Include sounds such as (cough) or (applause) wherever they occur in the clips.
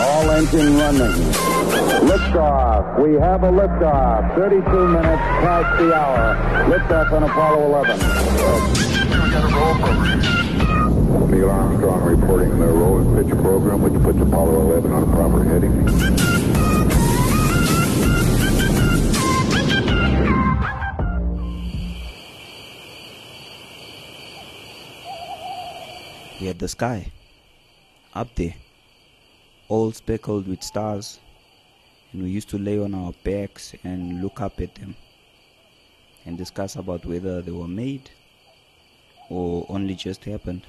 All engine running. Liftoff. We have a liftoff. 32 minutes past the hour. Liftoff on Apollo 11. Neil Armstrong reporting the roll and pitch program, which puts Apollo 11 on a proper heading. We had the sky up there, all speckled with stars, and we used to lay on our backs and look up at them and discuss about whether they were made or only just happened.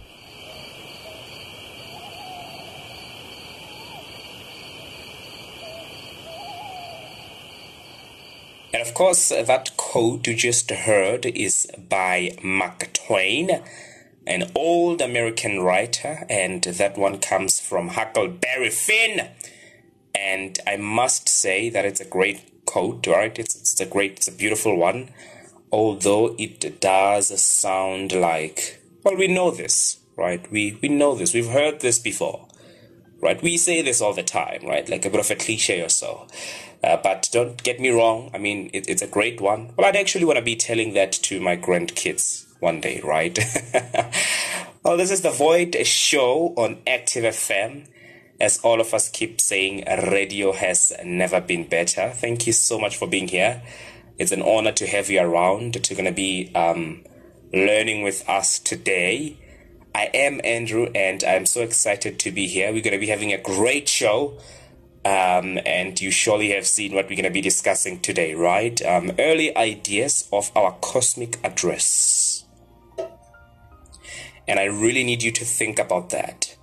And of course, that quote you just heard is by Mark Twain, an old American writer, and that one comes from Huckleberry Finn. And I must say that it's a great quote, right? It's, it's a great, it's a beautiful one, although it does sound like, well, we know this, right? We, we know this, we've heard this before right? We say this all the time, right? Like a bit of a cliche or so. Uh, but don't get me wrong. I mean, it, it's a great one. Well, I'd actually want to be telling that to my grandkids one day, right? (laughs) well, this is the Void Show on Active FM. As all of us keep saying, radio has never been better. Thank you so much for being here. It's an honor to have you around, to going to be um, learning with us today. I am Andrew, and I'm so excited to be here. We're going to be having a great show. Um, and you surely have seen what we're going to be discussing today, right? Um, early ideas of our cosmic address. And I really need you to think about that.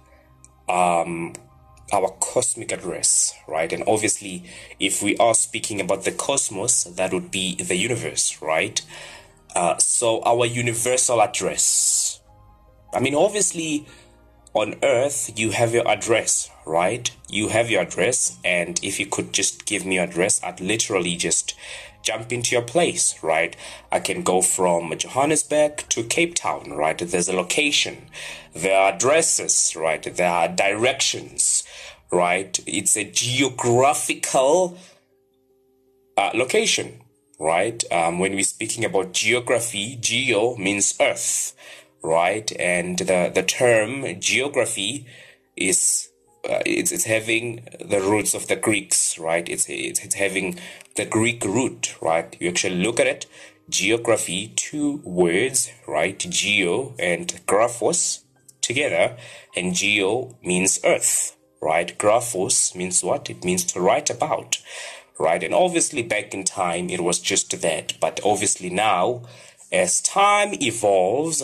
Um, our cosmic address, right? And obviously, if we are speaking about the cosmos, that would be the universe, right? Uh, so, our universal address. I mean, obviously, on Earth, you have your address, right? You have your address, and if you could just give me your address, I'd literally just jump into your place, right? I can go from Johannesburg to Cape Town, right? There's a location, there are addresses, right? There are directions, right? It's a geographical uh, location, right? Um, when we're speaking about geography, geo means Earth right? And the, the term geography is uh, it's, it's having the roots of the Greeks, right? It's, it's it's having the Greek root, right? You actually look at it, geography, two words, right? Geo and graphos together, and geo means earth, right? Graphos means what? It means to write about, right? And obviously back in time it was just that, but obviously now, as time evolves,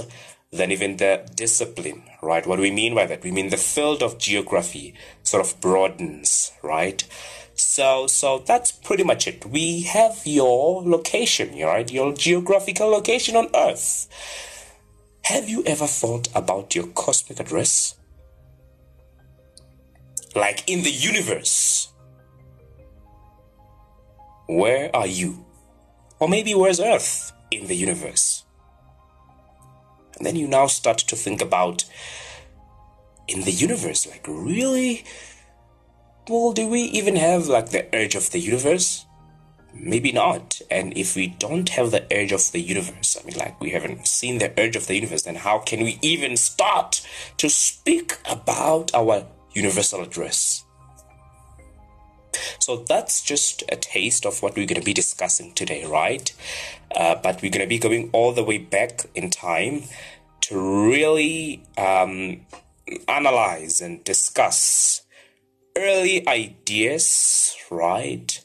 then even the discipline, right? What do we mean by that? We mean the field of geography sort of broadens, right? So, so that's pretty much it. We have your location, right? Your geographical location on Earth. Have you ever thought about your cosmic address? Like in the universe. Where are you? Or maybe where's Earth in the universe? And then you now start to think about in the universe, like, really? Well, do we even have like the urge of the universe? Maybe not. And if we don't have the urge of the universe, I mean, like, we haven't seen the urge of the universe, then how can we even start to speak about our universal address? So that's just a taste of what we're going to be discussing today, right? Uh, but we're going to be going all the way back in time to really um, analyze and discuss early ideas, right,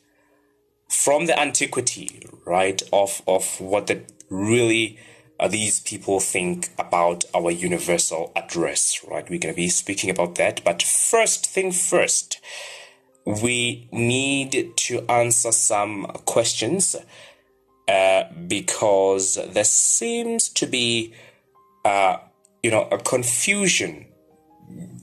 from the antiquity, right, of, of what the really uh, these people think about our universal address, right? We're going to be speaking about that. But first thing first, we need to answer some questions uh, because there seems to be, uh, you know, a confusion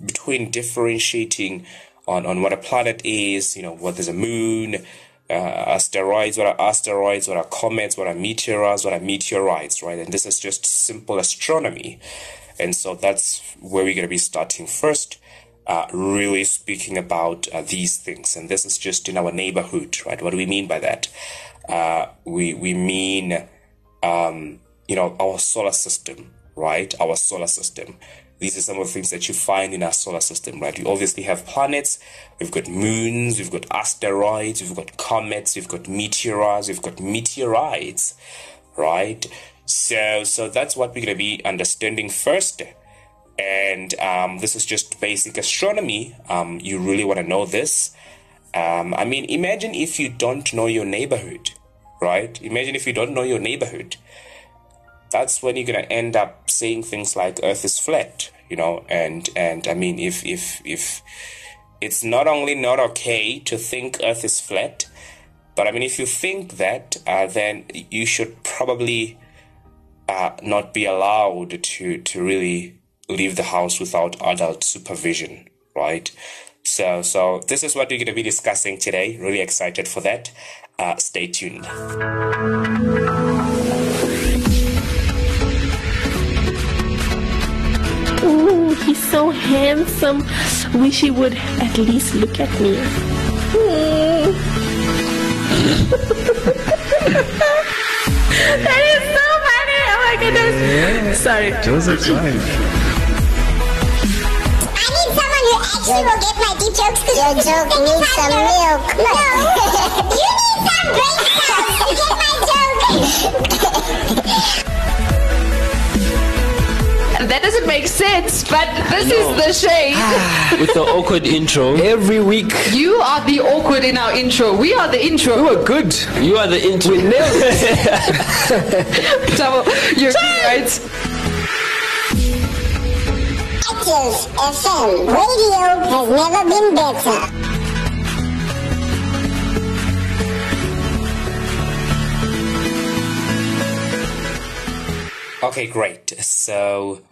between differentiating on, on what a planet is, you know, what is a moon, uh, asteroids, what are asteroids, what are comets, what are meteors, what are meteorites, right? And this is just simple astronomy. And so that's where we're going to be starting first. Uh, really speaking about uh, these things, and this is just in our neighborhood, right? What do we mean by that? Uh, we we mean, um, you know, our solar system, right? Our solar system. These are some of the things that you find in our solar system, right? We obviously have planets, we've got moons, we've got asteroids, we've got comets, we've got meteors, we've got meteorites, right? So, so that's what we're going to be understanding first. And um, this is just basic astronomy. Um, you really want to know this. Um, I mean, imagine if you don't know your neighborhood, right? Imagine if you don't know your neighborhood that's when you're gonna end up saying things like Earth is flat, you know, and and I mean if if if it's not only not okay to think Earth is flat, but I mean if you think that, uh, then you should probably uh, not be allowed to to really leave the house without adult supervision, right? So so this is what we're gonna be discussing today. Really excited for that. Uh, stay tuned. Ooh, he's so handsome. Wish he would at least look at me. Hmm. (laughs) that is my goodness. Sorry. Joseph's fine. I need someone who actually will get my deep jokes because your joke needs some milk. (laughs) No, you need some brain cells to get my joke. (laughs) That doesn't make sense, but this is the shade. (sighs) With the awkward intro. Every week. You are the awkward in our intro. We are the intro. You are good. You are the intro. We nailed it. (laughs) Double. You're right. Active FM radio has never been better. Okay, great. So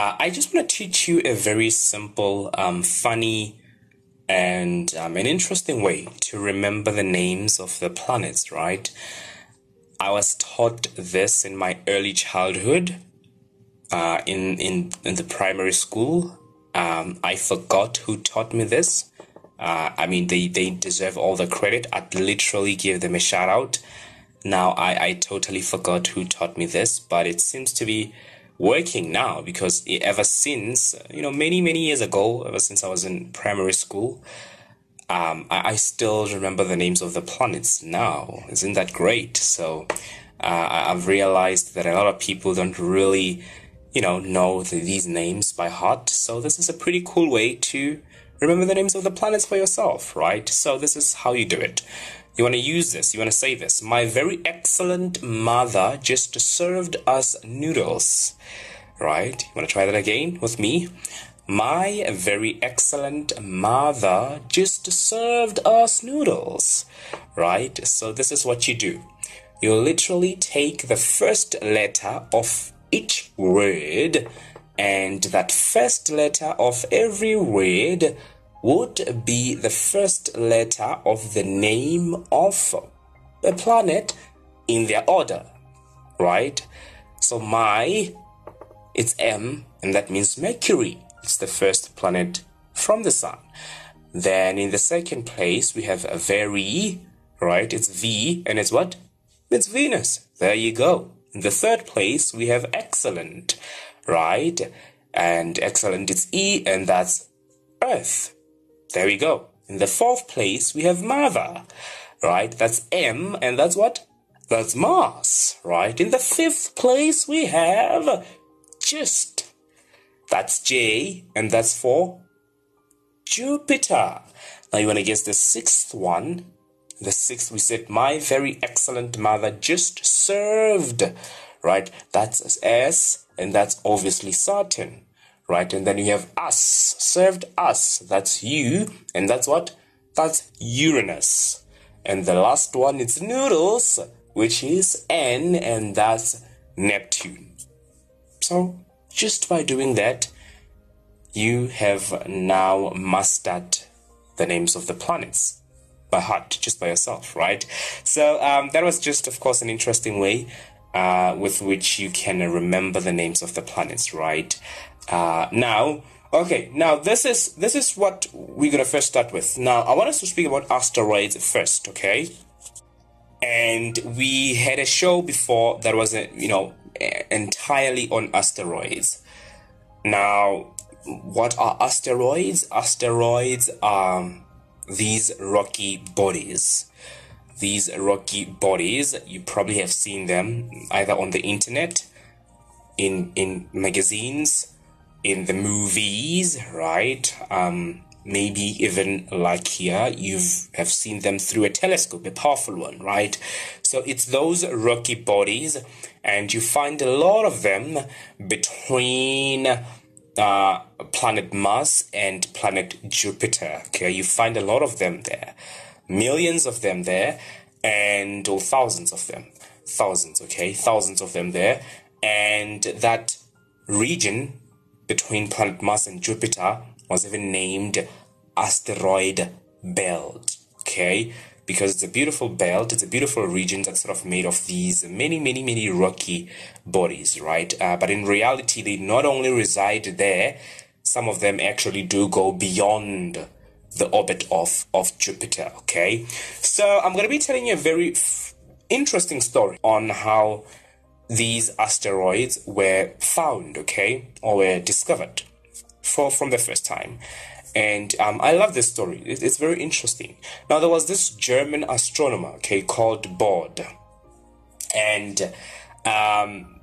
uh, I just want to teach you a very simple, um, funny, and um, an interesting way to remember the names of the planets, right? I was taught this in my early childhood, uh, in, in, in the primary school. Um, I forgot who taught me this. Uh, I mean, they, they deserve all the credit. I'd literally give them a shout out. Now, I, I totally forgot who taught me this, but it seems to be working now because ever since, you know, many, many years ago, ever since I was in primary school, um, I, I still remember the names of the planets now. Isn't that great? So, uh, I've realized that a lot of people don't really, you know, know the, these names by heart. So, this is a pretty cool way to remember the names of the planets for yourself, right? So, this is how you do it. You want to use this. You want to say this. My very excellent mother just served us noodles. Right? You want to try that again with me? My very excellent mother just served us noodles. Right? So this is what you do. You literally take the first letter of each word and that first letter of every word would be the first letter of the name of a planet in their order, right? So my, it's M, and that means Mercury. It's the first planet from the sun. Then in the second place, we have a very, right? It's V, and it's what? It's Venus. There you go. In the third place, we have excellent, right? And excellent, it's E, and that's Earth. There we go. In the fourth place, we have mother, right? That's M, and that's what? That's Mars, right? In the fifth place, we have just. That's J, and that's for Jupiter. Now you want to guess the sixth one. The sixth, we said, my very excellent mother just served, right? That's S, and that's obviously Saturn right? And then you have us, served us. That's you. And that's what? That's Uranus. And the last one is noodles, which is N, and that's Neptune. So, just by doing that, you have now mastered the names of the planets by heart, just by yourself, right? So, um, that was just, of course, an interesting way uh, with which you can remember the names of the planets, right? Uh, now, Okay, now this is this is what we're gonna first start with. Now I want us to speak about asteroids first, okay? And we had a show before that was, you know, entirely on asteroids. Now, what are asteroids? Asteroids are these rocky bodies. These rocky bodies, you probably have seen them either on the internet, in in magazines, in the movies, right? Um, maybe even like here, you've have seen them through a telescope, a powerful one, right? So it's those rocky bodies, and you find a lot of them between uh, planet Mars and planet Jupiter. Okay, you find a lot of them there, millions of them there, and or thousands of them, thousands. Okay, thousands of them there, and that region between planet Mars and Jupiter was even named asteroid belt. Okay, because it's a beautiful belt, it's a beautiful region that's sort of made of these many, many, many rocky bodies, right? Uh, but in reality, they not only reside there, some of them actually do go beyond the orbit of, of Jupiter, okay? So I'm going to be telling you a very f- interesting story on how these asteroids were found, okay, or were discovered for from the first time. And um, I love this story. It's very interesting. Now there was this German astronomer, okay, called Bode, and um,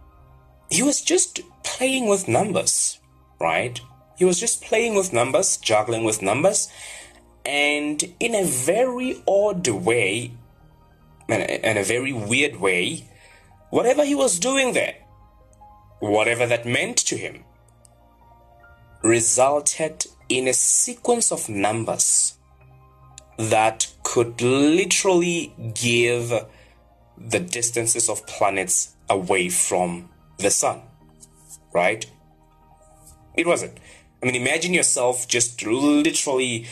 he was just playing with numbers, right? He was just playing with numbers, juggling with numbers, and in a very odd way, in a very weird way, whatever he was doing there, whatever that meant to him, resulted in a sequence of numbers that could literally give the distances of planets away from the sun, right? It wasn't. I mean, imagine yourself just literally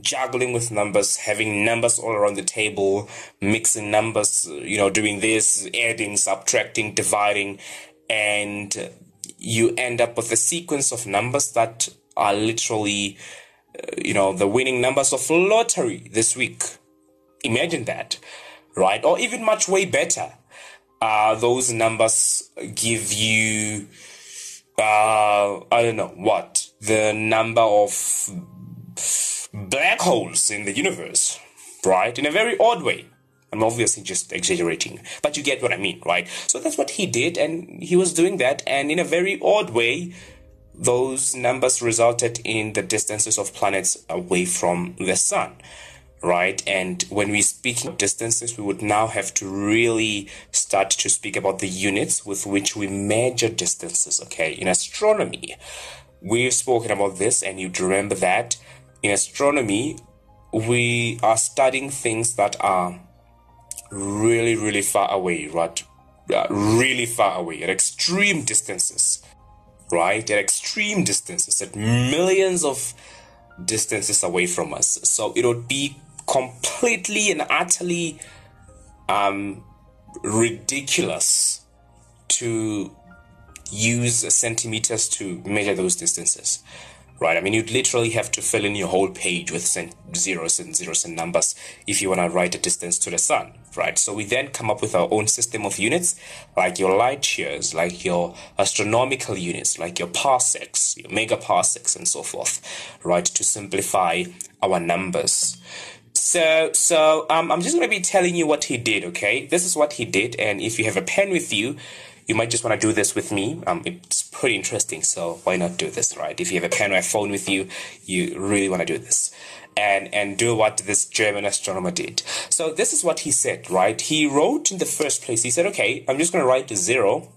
juggling with numbers, having numbers all around the table, mixing numbers, you know, doing this, adding, subtracting, dividing, and you end up with a sequence of numbers that are literally, uh, you know, the winning numbers of lottery this week. Imagine that, right? Or even much way better. Uh, those numbers give you, uh, I don't know what, the number of black holes in the universe, right? In a very odd way. I'm obviously just exaggerating, but you get what I mean, right? So that's what he did, and he was doing that, and in a very odd way, those numbers resulted in the distances of planets away from the sun, right? And when we speak distances, we would now have to really start to speak about the units with which we measure distances, okay? In astronomy, we've spoken about this, and you'd remember that in astronomy, we are studying things that are really, really far away, right? Really far away, at extreme distances, right? At extreme distances, at millions of distances away from us. So it would be completely and utterly um, ridiculous to use centimeters to measure those distances right? I mean, you'd literally have to fill in your whole page with zeros and zeros and numbers if you want to write a distance to the sun, right? So we then come up with our own system of units, like your light years, like your astronomical units, like your parsecs, your megaparsecs, and so forth, right? To simplify our numbers. So, so um, I'm just going to be telling you what he did, okay? This is what he did, and if you have a pen with you, you might just want to do this with me. Um, it's pretty interesting, so why not do this, right? If you have a pen or a phone with you, you really want to do this. And, and do what this German astronomer did. So this is what he said, right? He wrote in the first place, he said, okay, I'm just going to write zero.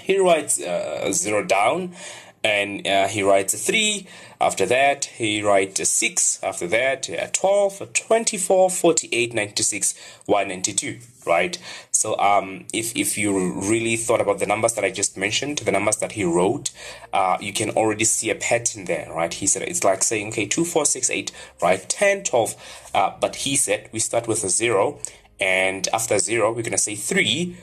He writes uh, zero down and uh, he writes a 3 after that he writes a 6 after that a 12 a 24 48 96 192 right? So um if if you really thought about the numbers that i just mentioned the numbers that he wrote uh you can already see a pattern there right? He said it's like saying okay 2 4 6 8 right? 10 12 uh, but he said we start with a 0 and after 0 we're going to say 3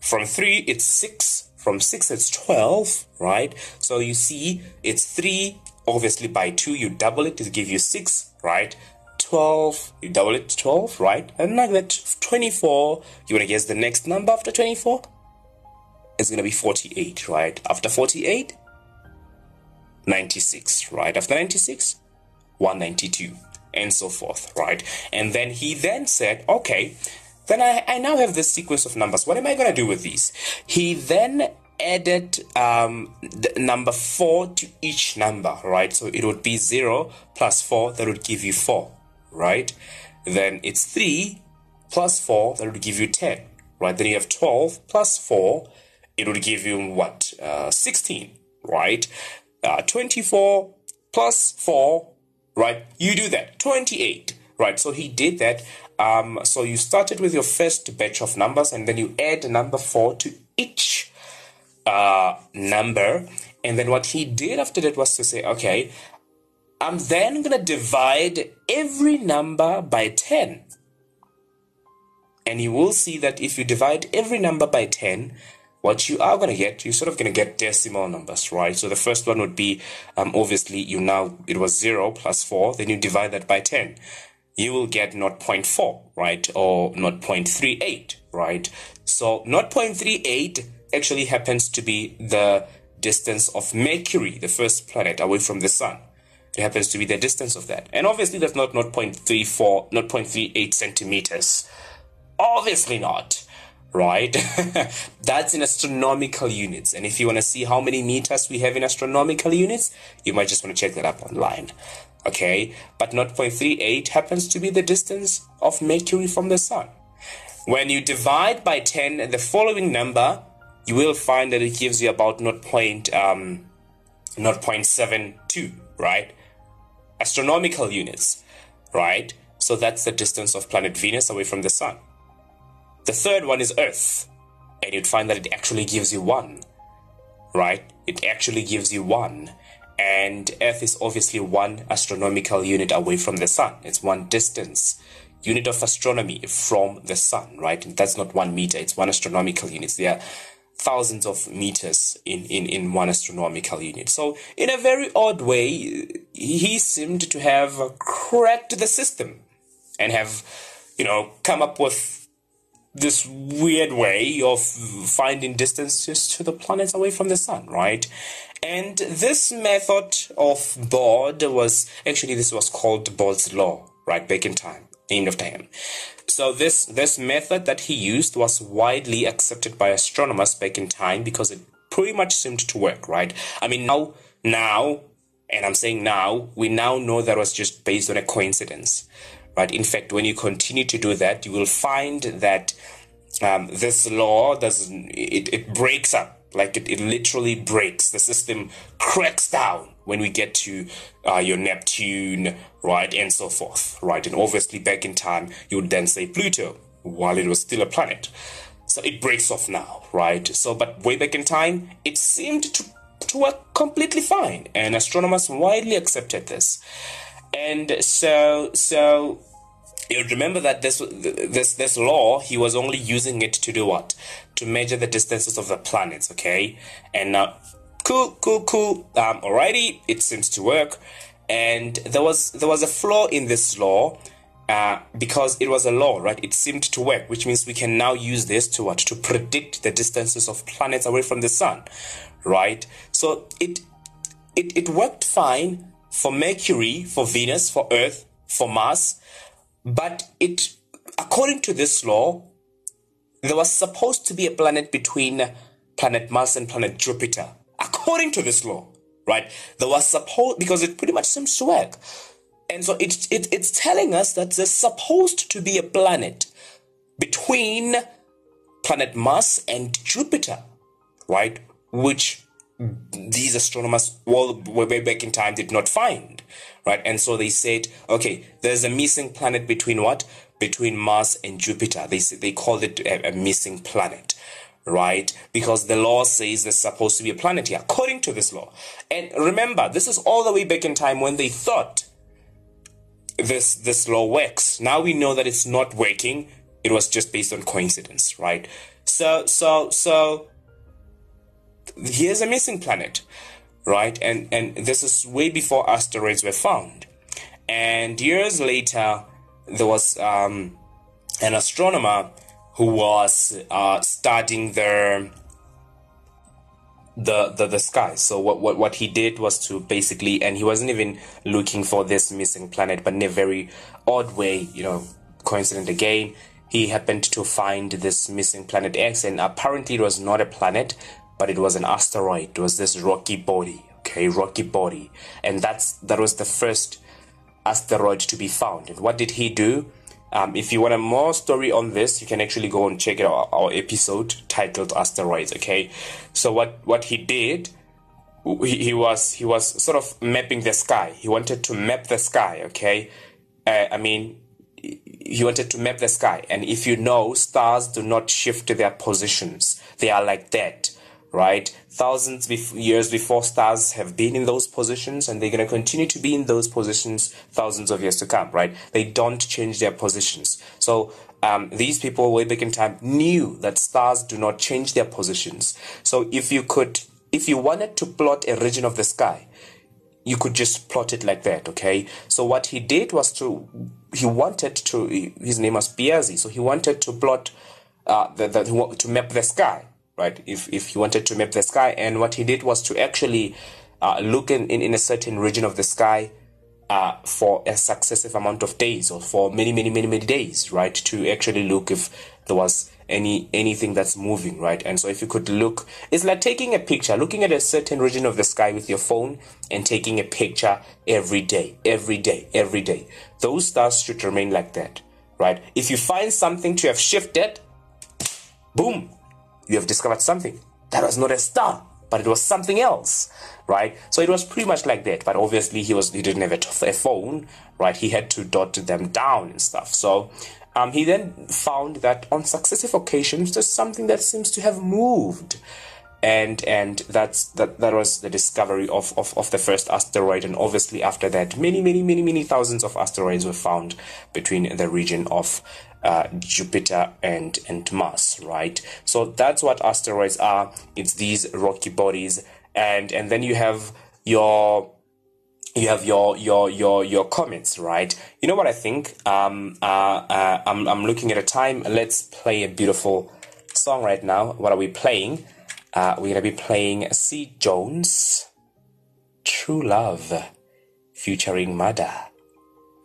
from 3 it's 6 from 6 it's 12 right? So you see it's 3 obviously by 2 you double it to give you 6 right? 12 you double it to 12 right? And like that 24 you want to guess the next number after 24 it's going to be 48 right? After 48 96 right? After 96 192 and so forth right? And then he then said okay then I, I now have this sequence of numbers. What am i going to do with these? He then added um, the number 4 to each number right? So it would be 0 plus 4 that would give you 4 right? Then it's 3 plus 4 that would give you 10 right? Then you have 12 plus 4 it would give you what? Uh, 16 right? Uh, 24 plus 4 right? You do that 28 right? So he did that um, so you started with your first batch of numbers and then you add number 4 to each uh, number. And then what he did after that was to say okay i'm then going to divide every number by 10 and you will see that if you divide every number by 10 what you are going to get you're sort of going to get decimal numbers right? So the first one would be um, obviously you now it was 0 plus 4 then you divide that by 10 you will get 0.4 right? Or 0.38 right? So 0.38 actually happens to be the distance of mercury the first planet away from the sun. It happens to be the distance of that. And obviously that's not 0.34 not 0.38 centimeters. Obviously not right? (laughs) That's in astronomical units. And if you want to see how many meters we have in astronomical units you might just want to check that up online okay? But 0.38 happens to be the distance of mercury from the sun. When you divide by 10 the following number you will find that it gives you about 0. Um, 0.72 right? Astronomical units right? So that's the distance of planet venus away from the sun. The third one is earth and you'd find that it actually gives you one right? It actually gives you one and earth is obviously one astronomical unit away from the sun. It's one distance unit of astronomy from the sun right? And that's not one meter. It's one astronomical unit. There are thousands of meters in, in, in one astronomical unit. So, in a very odd way, he seemed to have cracked the system and have, you know, come up with this weird way of finding distances to the planets away from the sun, right? And this method of Bode was actually this was called Bode's law, right, back in time, end of time. So this this method that he used was widely accepted by astronomers back in time because it pretty much seemed to work, right? I mean now now and I'm saying now, we now know that was just based on a coincidence, right? In fact, when you continue to do that, you will find that um, this law does it, it breaks up. Like it, it literally breaks. The system cracks down when we get to uh, your neptune right and so forth right? And obviously back in time you would then say pluto while it was still a planet. So it breaks off now right? So but way back in time it seemed to, to work completely fine. And astronomers widely accepted this and so so you remember that this this this law he was only using it to do what? To measure the distances of the planets okay? And now cool cool cool um alrighty it seems to work. And there was there was a flaw in this law uh, because it was a law right? It seemed to work which means we can now use this to what? To predict the distances of planets away from the sun right? So it it, it worked fine for mercury for venus for earth for mars but it, according to this law, there was supposed to be a planet between planet Mars and planet Jupiter. According to this law, right? There was supposed because it pretty much seems to work. And so it, it it's telling us that there's supposed to be a planet between planet Mars and Jupiter, right? Which these astronomers well way back in time did not find right? And so they said okay there's a missing planet between what? Between mars and jupiter. They they called it a, a missing planet right? Because the law says there's supposed to be a planet here according to this law. And remember this is all the way back in time when they thought this this law works. Now we know that it's not working. It was just based on coincidence right? So so so here's a missing planet, right? And and this is way before asteroids were found. And years later, there was um, an astronomer who was uh, studying the the, the the sky. So what, what what he did was to basically, and he wasn't even looking for this missing planet, but in a very odd way, you know, coincident again, he happened to find this missing planet X, and apparently it was not a planet, but it was an asteroid. It was this rocky body, okay, rocky body, and that's that was the first asteroid to be found. And what did he do? Um, if you want a more story on this, you can actually go and check out our, our episode titled "Asteroids." Okay, so what what he did, he, he was he was sort of mapping the sky. He wanted to map the sky. Okay, uh, I mean, he wanted to map the sky. And if you know, stars do not shift their positions; they are like that right? Thousands of years before stars have been in those positions and they're going to continue to be in those positions thousands of years to come, right? They don't change their positions. So, um, these people way back in time knew that stars do not change their positions. So if you could, if you wanted to plot a region of the sky, you could just plot it like that, okay? So what he did was to, he wanted to, his name was Piazzi, so he wanted to plot, uh, the, the, to map the sky right? If, if he wanted to map the sky. And what he did was to actually uh, look in, in, in, a certain region of the sky uh, for a successive amount of days or for many, many, many, many days, right? To actually look if there was any anything that's moving, right? And so if you could look, it's like taking a picture, looking at a certain region of the sky with your phone and taking a picture every day, every day, every day. Those stars should remain like that, right? If you find something to have shifted, boom, you have discovered something. That was not a star, but it was something else, right? So it was pretty much like that. But obviously, he was he didn't have a, a phone, right? He had to dot them down and stuff. So um, he then found that on successive occasions, there's something that seems to have moved. And and that's that that was the discovery of, of, of the first asteroid. And obviously after that, many, many, many, many thousands of asteroids were found between the region of uh, Jupiter and and Mars, right? So that's what asteroids are. It's these rocky bodies, and and then you have your you have your your your your comets, right? You know what I think? Um, uh, uh, I'm I'm looking at a time. Let's play a beautiful song right now. What are we playing? Uh, we're gonna be playing C. Jones, "True Love," featuring Mada,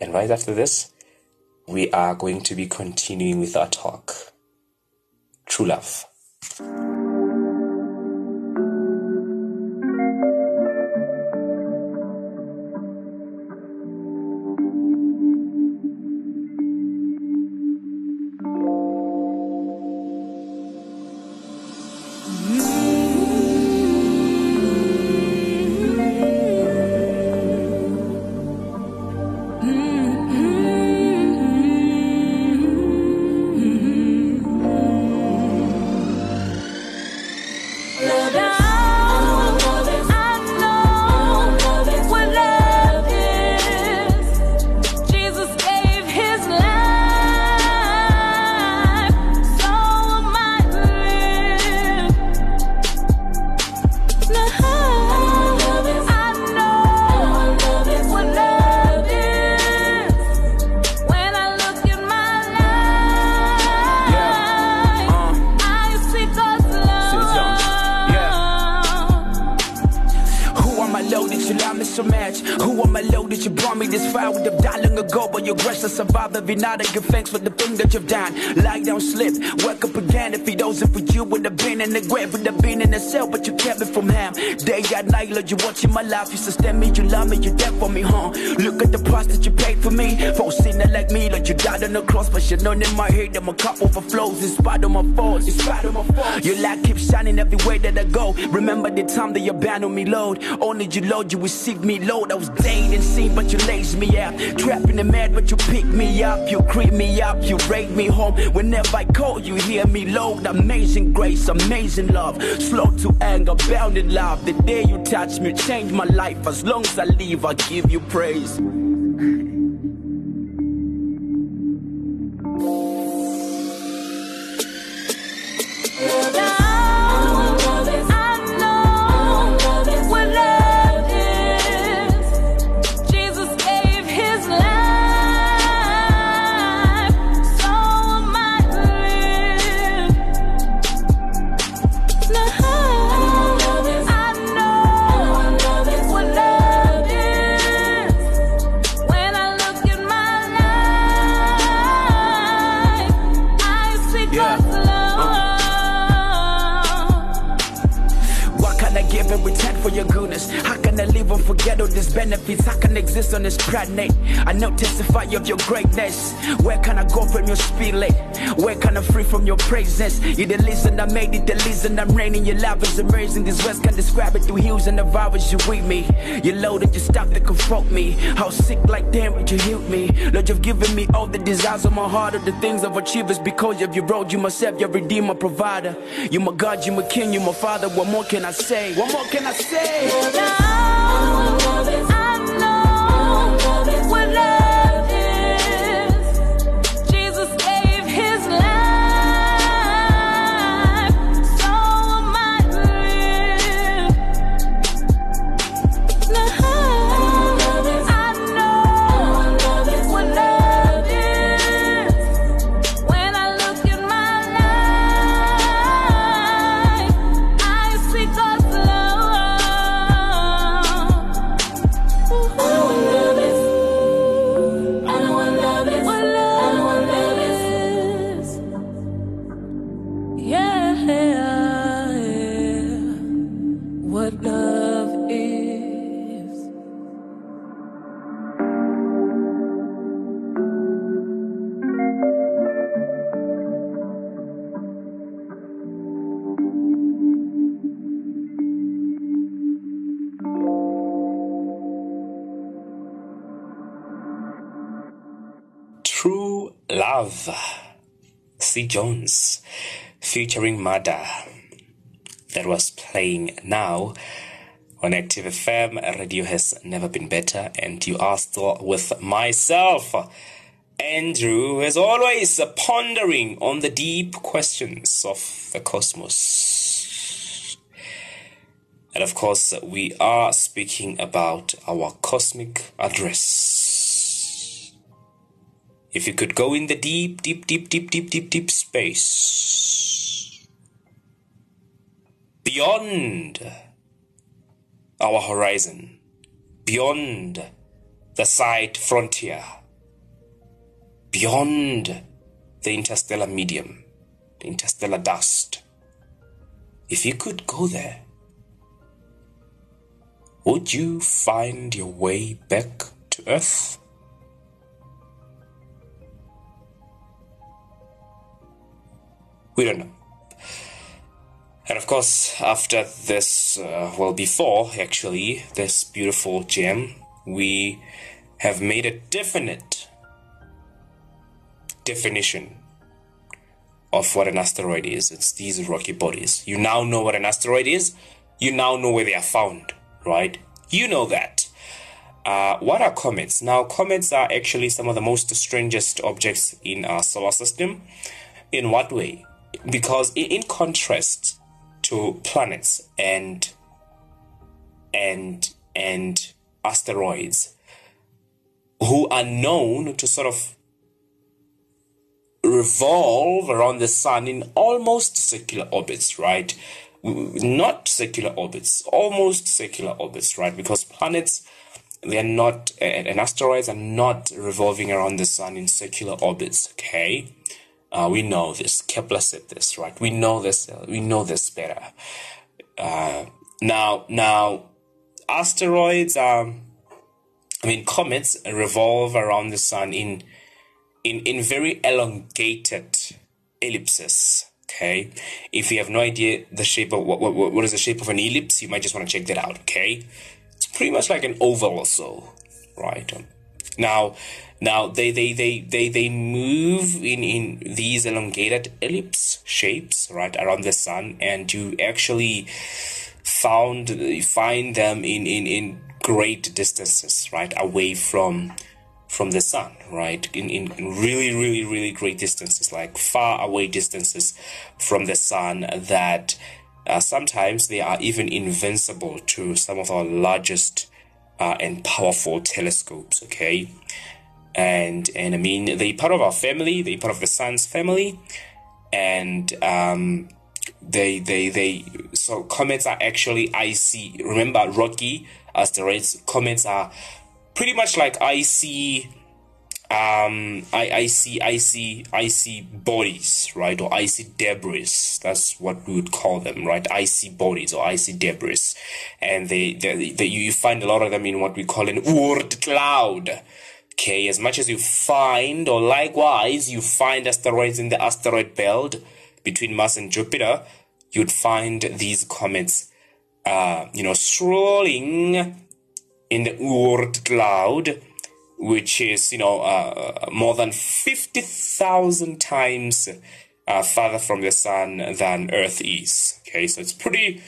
and right after this we are going to be continuing with our talk. True love. Every night I give thanks for the thing that you've done. Lie down, slip, wake up again. If it wasn't for you, would have been in the grave, would have been in the cell, but you kept it from him. Day and night, Lord, you watching my life. You sustain me, you love me, you dead for me, huh? Look at the price that you paid for me. For a sinner like me, Lord, you died on the cross, but you're none in my head. that my cup overflows in spite of my faults, in spite of my faults. Your light keeps shining every way that I go. Remember the time that you abandoned me, Lord. Only you, Lord, you received me, Lord. I was dead and seen, but you laid me out. Trapped in the mad, but you pick me up. You creep me up, you raid me home. Whenever I call, you hear me loud. Amazing grace, amazing love. Slow to anger, bound in love. The day you touch me, change my life. As long as I live, I give you praise. This. I now testify of your greatness. Where can I go from your spirit? Where can I free from your presence? You're the reason I made it, the reason I'm reigning. Your love is amazing. These words can describe it through hills and the virus you with me. You loaded, you stopped to confront me. How sick like damn, but you healed me. Lord, you've given me all the desires of my heart, of the things I've achieved is because of your road. You myself, your redeemer, provider. You my God, you my king, you my father. What more can I say? What more can I say? Love. C. Jones featuring Mada. That was playing now on Active FM. Radio has never been better, and you are still with myself, Andrew, as always, pondering on the deep questions of the cosmos. And of course, we are speaking about our cosmic address. If you could go in the deep, deep, deep, deep, deep, deep, deep space, beyond our horizon, beyond the sight frontier, beyond the interstellar medium, the interstellar dust, if you could go there, would you find your way back to Earth? We don't know. And of course, after this, uh, well, before actually this beautiful gem, we have made a definite definition of what an asteroid is. It's these rocky bodies. You now know what an asteroid is. You now know where they are found, right? You know that. Uh, what are comets? Now, comets are actually some of the most strangest objects in our solar system. In what way? Because in contrast to planets and and and asteroids, who are known to sort of revolve around the sun in almost circular orbits, right? Not circular orbits, almost circular orbits, right? Because planets, they're not, and asteroids are not revolving around the sun in circular orbits, okay? Uh, we know this. Kepler said this, right? We know this. uh, we know this better. Uh, now, now, asteroids are, I mean, comets revolve around the sun in in in very elongated ellipses. Okay, if you have no idea the shape of what what, what is the shape of an ellipse, you might just want to check that out. Okay, it's pretty much like an oval or so, right? Now, now they they they they they move in in these elongated ellipse shapes right around the sun, and you actually found find them in in in great distances right away from from the sun right in, in in really really really great distances like far away distances from the sun that uh, sometimes they are even invincible to some of our largest uh, and powerful telescopes okay? And and i mean they're part of our family They're part of the sun's family and um they they they so comets are actually icy remember rocky asteroids comets are pretty much like icy um, I, I see I see I see bodies, right, or I see debris. That's what we would call them, right? I see bodies or I see debris, and they, they, you find a lot of them in what we call an Oort cloud. Okay, as much as you find, or likewise, you find asteroids in the asteroid belt between Mars and Jupiter, you'd find these comets, uh, you know, strolling in the Oort cloud which is you know uh, more than 50,000 times uh, farther from the sun than earth is. Okay so it's pretty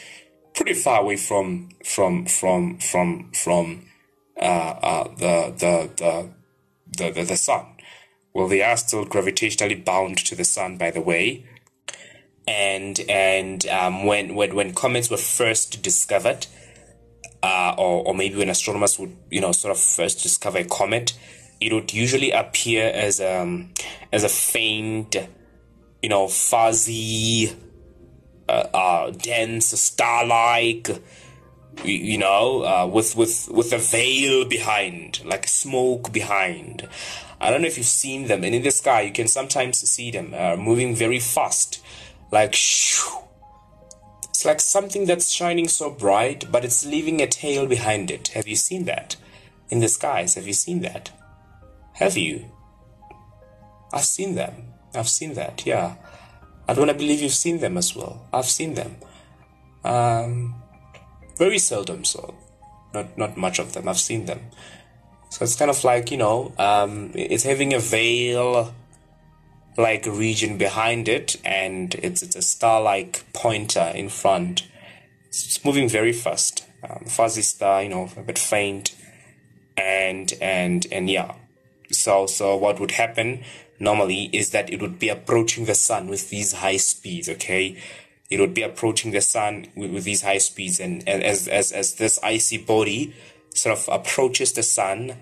pretty far away from from from from from uh, uh, the, the, the the the the sun. Well they are still gravitationally bound to the sun by the way. And and um, when when when comets were first discovered uh, or, or maybe when astronomers would you know sort of first discover a comet it would usually appear as um as a faint you know fuzzy uh, uh dense star-like you, you know uh, with with with a veil behind like smoke behind. I don't know if you've seen them. And in the sky you can sometimes see them uh, moving very fast. Like shoo, it's like something that's shining so bright, but it's leaving a tail behind it. Have you seen that? In the skies, have you seen that? Have you? I've seen them. I've seen that, yeah. I don't believe you've seen them as well. I've seen them. Um, very seldom so. Not, not much of them. I've seen them. So it's kind of like, you know, um, it's having a veil like a region behind it and it's, it's a star like pointer in front. It's moving very fast. Um, fuzzy star you know a bit faint. And and and yeah. So so what would happen normally is that it would be approaching the sun with these high speeds okay? It would be approaching the sun with, with these high speeds. And, and as, as as this icy body sort of approaches the sun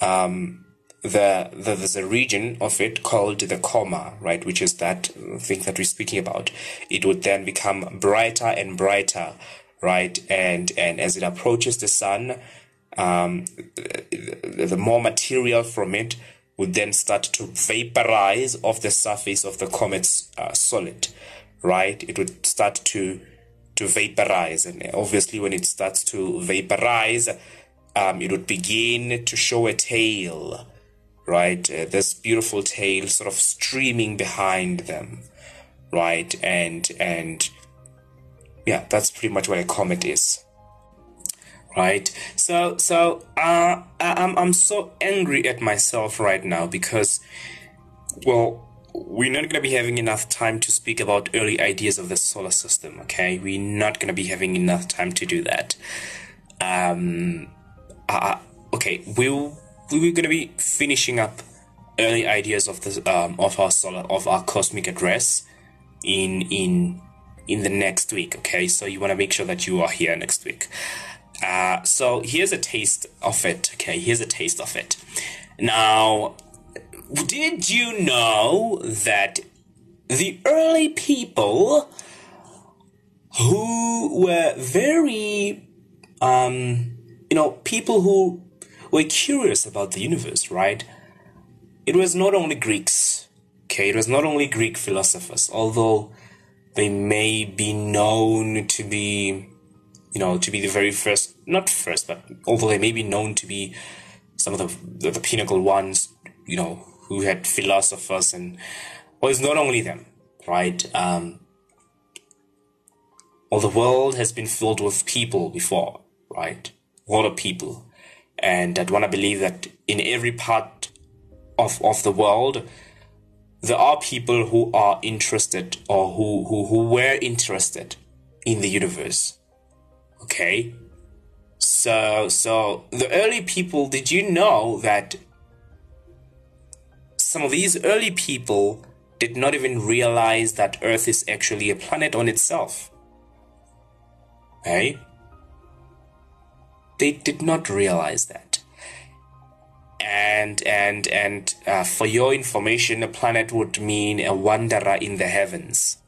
um the, the there's a region of it called the coma, right, which is that thing that we're speaking about. It would then become brighter and brighter, right, and and as it approaches the sun, um, the, the more material from it would then start to vaporize off the surface of the comet's uh, solid, right? It would start to to vaporize, and obviously when it starts to vaporize, um, it would begin to show a tail right? Uh, this beautiful tail sort of streaming behind them, right? And and yeah, that's pretty much what a comet is, right? So so uh, I'm I'm so angry at myself right now because, well, we're not going to be having enough time to speak about early ideas of the solar system. Okay, we're not going to be having enough time to do that. Um, uh, okay, we'll we were going to be finishing up early ideas of the um, of our solar of our cosmic address in in in the next week okay? So you want to make sure that you are here next week. Uh, so here's a taste of it okay? Here's a taste of it. Now did you know that the early people who were very um you know people who were curious about the universe, right? It was not only Greeks, okay? It was not only Greek philosophers, although they may be known to be, you know, to be the very first, not first, but although they may be known to be some of the, the, pinnacle ones, you know, who had philosophers and, well, it's not only them, right? Um, well, the world has been filled with people before, right? A lot of people. And I'd want to believe that in every part of, of the world, there are people who are interested or who, who, who were interested in the universe. Okay? So, so the early people, did you know that some of these early people did not even realize that Earth is actually a planet on itself? Hey? They did not realize that. And and and uh, for your information, a planet would mean a wanderer in the heavens.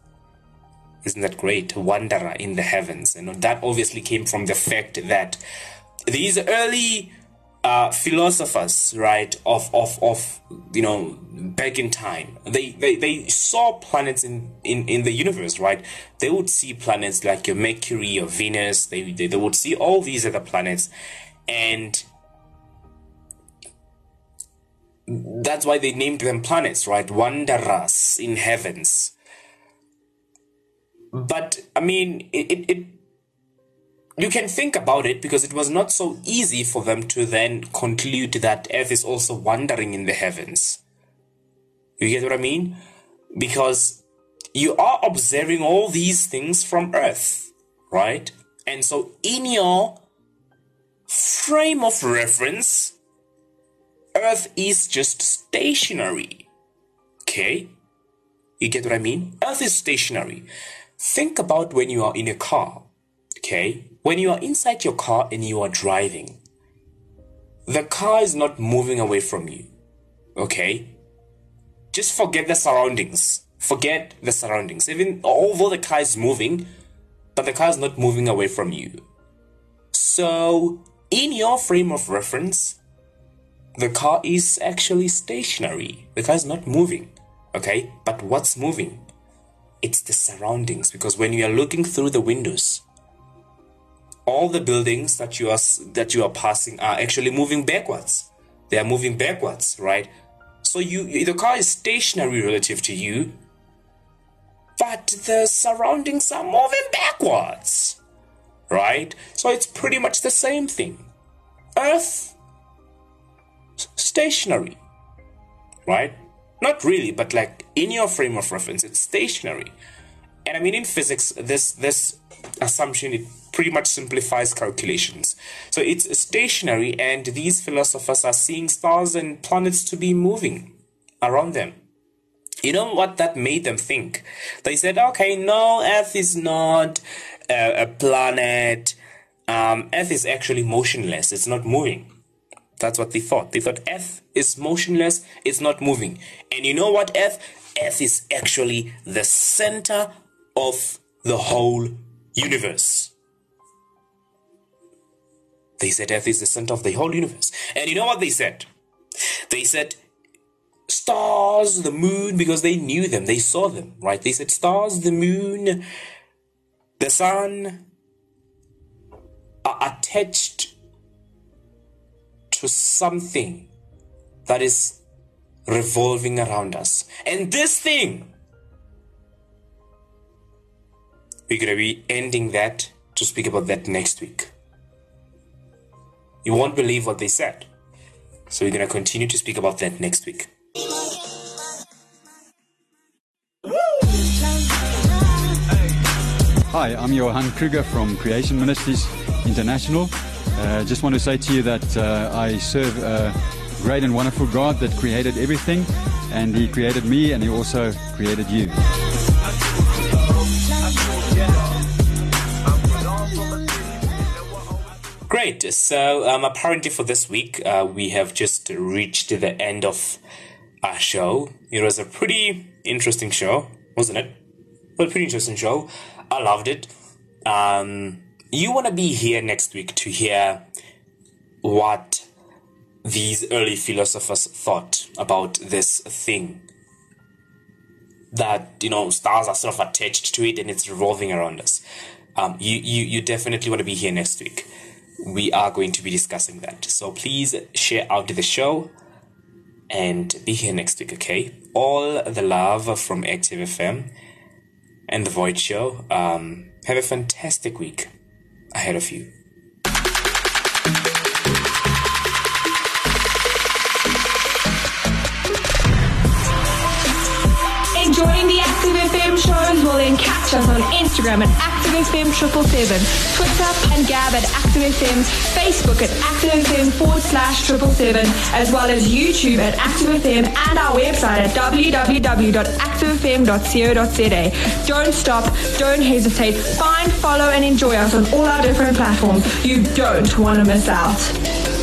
Isn't that great? A wanderer in the heavens. And that obviously came from the fact that these early uh, philosophers, right, of, of, of, you know, back in time, they, they, they saw planets in, in, in the universe, right? They would see planets like your Mercury, your Venus, they, they, they would see all these other planets. And that's why they named them planets, right? Wanderers in heavens. But, I mean, it, it, it you can think about it because it was not so easy for them to then conclude that Earth is also wandering in the heavens. You get what I mean? Because you are observing all these things from Earth, right? And so in your frame of reference, Earth is just stationary. Okay? You get what I mean? Earth is stationary. Think about when you are in a car. Okay? When you are inside your car and you are driving, the car is not moving away from you. Okay? Just forget the surroundings. Forget the surroundings. Even although the car is moving, but the car is not moving away from you. So, in your frame of reference, the car is actually stationary. The car is not moving. Okay? But what's moving? It's the surroundings because when you are looking through the windows, all the buildings that you are that you are passing are actually moving backwards. They are moving backwards, right? So you the car is stationary relative to you, but the surroundings are moving backwards, right? So it's pretty much the same thing. Earth stationary, right? Not really, but like in your frame of reference, it's stationary. And I mean, in physics, this this assumption it pretty much simplifies calculations. So it's stationary, and these philosophers are seeing stars and planets to be moving around them. You know what that made them think? They said, okay, no, Earth is not a, a planet. Um, Earth is actually motionless, it's not moving. That's what they thought. They thought Earth is motionless, it's not moving. And you know what, Earth? Earth is actually the center of the whole universe. They said Earth is the center of the whole universe. And you know what they said? They said stars, the moon, because they knew them, they saw them, right? They said stars, the moon, the sun are attached to something that is revolving around us. And this thing, we're going to be ending that to speak about that next week. You won't believe what they said. So we're going to continue to speak about that next week. Hi, I'm Johan Kruger from Creation Ministries International. Uh, just want to say to you that uh, I serve a great and wonderful God that created everything, and He created me, and He also created you. Great. So, um, apparently, for this week, uh, we have just reached the end of our show. It was a pretty interesting show, wasn't it? Well, pretty interesting show. I loved it. Um, you want to be here next week to hear what these early philosophers thought about this thing that you know stars are sort of attached to it and it's revolving around us um, you, you you definitely want to be here next week we are going to be discussing that. So please share out the show and be here next week, okay? All the love from Active FM and the Void Show. Um, have a fantastic week ahead of you. Enjoying the Active FM shows? Well, then catch us on Instagram at ActiveFM777, Twitter and Gab at ActiveFM, Facebook at ActiveFM forward slash 777, as well as YouTube at ActiveFM and our website at www.activefm.co.za. Don't stop, don't hesitate, find, follow and enjoy us on all our different platforms. You don't want to miss out.